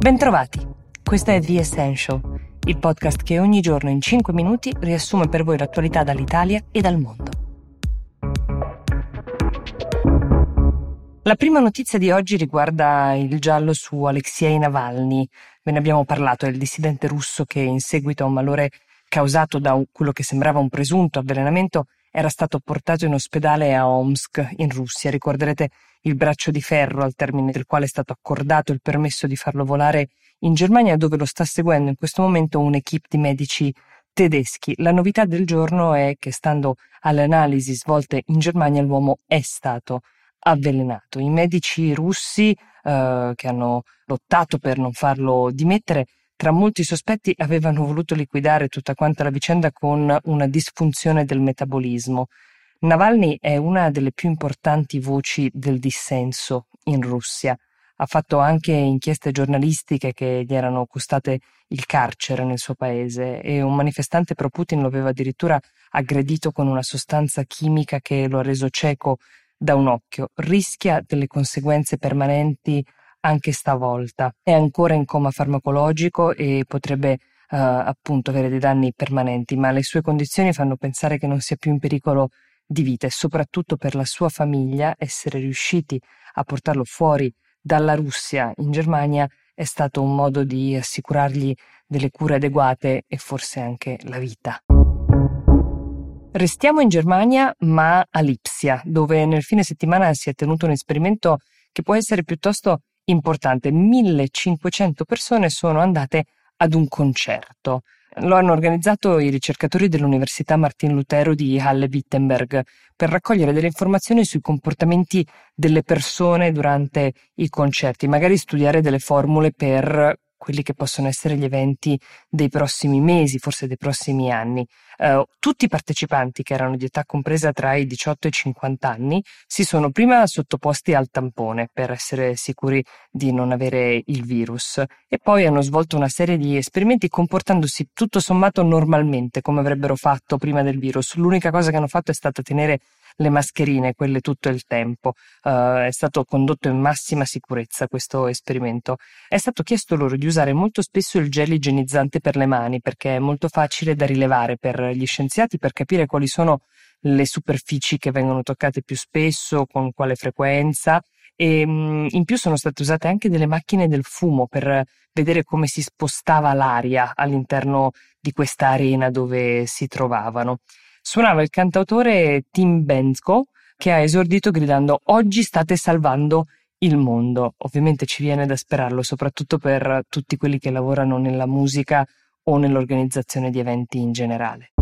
Bentrovati, questo è The Essential, il podcast che ogni giorno in 5 minuti riassume per voi l'attualità dall'Italia e dal mondo. La prima notizia di oggi riguarda il giallo su Alexei Navalny. Ve ne abbiamo parlato, è il dissidente russo che in seguito a un malore causato da quello che sembrava un presunto avvelenamento era stato portato in ospedale a Omsk, in Russia. Ricorderete il braccio di ferro al termine del quale è stato accordato il permesso di farlo volare in Germania, dove lo sta seguendo in questo momento un'equipe di medici tedeschi. La novità del giorno è che, stando alle analisi svolte in Germania, l'uomo è stato avvelenato. I medici russi eh, che hanno lottato per non farlo dimettere, tra molti sospetti avevano voluto liquidare tutta quanta la vicenda con una disfunzione del metabolismo. Navalny è una delle più importanti voci del dissenso in Russia. Ha fatto anche inchieste giornalistiche che gli erano costate il carcere nel suo paese e un manifestante pro Putin lo aveva addirittura aggredito con una sostanza chimica che lo ha reso cieco da un occhio. Rischia delle conseguenze permanenti anche stavolta. È ancora in coma farmacologico e potrebbe Uh, appunto avere dei danni permanenti, ma le sue condizioni fanno pensare che non sia più in pericolo di vita e soprattutto per la sua famiglia essere riusciti a portarlo fuori dalla Russia in Germania è stato un modo di assicurargli delle cure adeguate e forse anche la vita. Restiamo in Germania, ma a Lipsia, dove nel fine settimana si è tenuto un esperimento che può essere piuttosto importante. 1500 persone sono andate ad un concerto. Lo hanno organizzato i ricercatori dell'Università Martin Lutero di Halle-Wittenberg per raccogliere delle informazioni sui comportamenti delle persone durante i concerti, magari studiare delle formule per quelli che possono essere gli eventi dei prossimi mesi, forse dei prossimi anni. Uh, tutti i partecipanti, che erano di età compresa tra i 18 e i 50 anni, si sono prima sottoposti al tampone per essere sicuri di non avere il virus e poi hanno svolto una serie di esperimenti comportandosi tutto sommato normalmente come avrebbero fatto prima del virus. L'unica cosa che hanno fatto è stata tenere le mascherine, quelle tutto il tempo. Uh, è stato condotto in massima sicurezza questo esperimento. È stato chiesto loro di usare molto spesso il gel igienizzante per le mani perché è molto facile da rilevare per gli scienziati per capire quali sono le superfici che vengono toccate più spesso, con quale frequenza e mm, in più sono state usate anche delle macchine del fumo per vedere come si spostava l'aria all'interno di questa arena dove si trovavano suonava il cantautore Tim Bensko che ha esordito gridando Oggi state salvando il mondo. Ovviamente ci viene da sperarlo, soprattutto per tutti quelli che lavorano nella musica o nell'organizzazione di eventi in generale.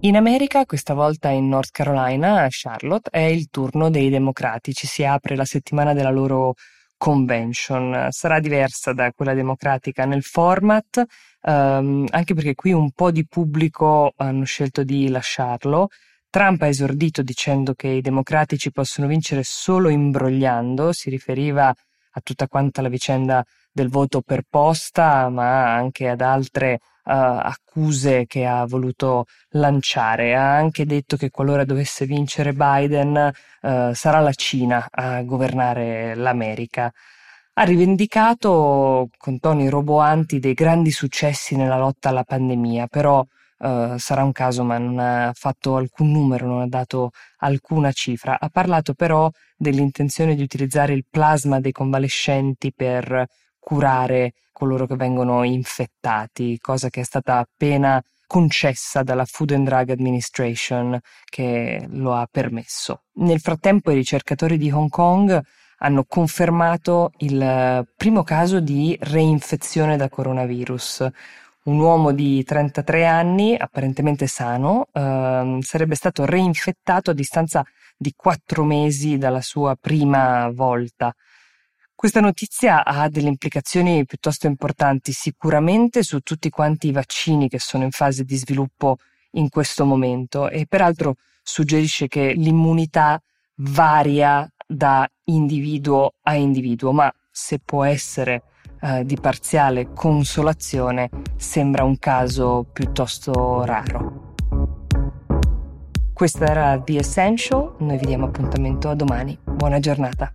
In America, questa volta in North Carolina, a Charlotte, è il turno dei democratici. Si apre la settimana della loro convention. Sarà diversa da quella democratica nel format, um, anche perché qui un po' di pubblico hanno scelto di lasciarlo. Trump ha esordito dicendo che i democratici possono vincere solo imbrogliando, si riferiva a tutta quanta la vicenda del voto per posta, ma anche ad altre uh, accuse che ha voluto lanciare. Ha anche detto che qualora dovesse vincere Biden uh, sarà la Cina a governare l'America ha rivendicato con toni roboanti dei grandi successi nella lotta alla pandemia, però Uh, sarà un caso, ma non ha fatto alcun numero, non ha dato alcuna cifra. Ha parlato però dell'intenzione di utilizzare il plasma dei convalescenti per curare coloro che vengono infettati, cosa che è stata appena concessa dalla Food and Drug Administration che lo ha permesso. Nel frattempo i ricercatori di Hong Kong hanno confermato il eh, primo caso di reinfezione da coronavirus. Un uomo di 33 anni, apparentemente sano, eh, sarebbe stato reinfettato a distanza di quattro mesi dalla sua prima volta. Questa notizia ha delle implicazioni piuttosto importanti sicuramente su tutti quanti i vaccini che sono in fase di sviluppo in questo momento e peraltro suggerisce che l'immunità varia da individuo a individuo, ma se può essere eh, di parziale consolazione, sembra un caso piuttosto raro. Questo era The Essential, noi vi diamo appuntamento a domani. Buona giornata.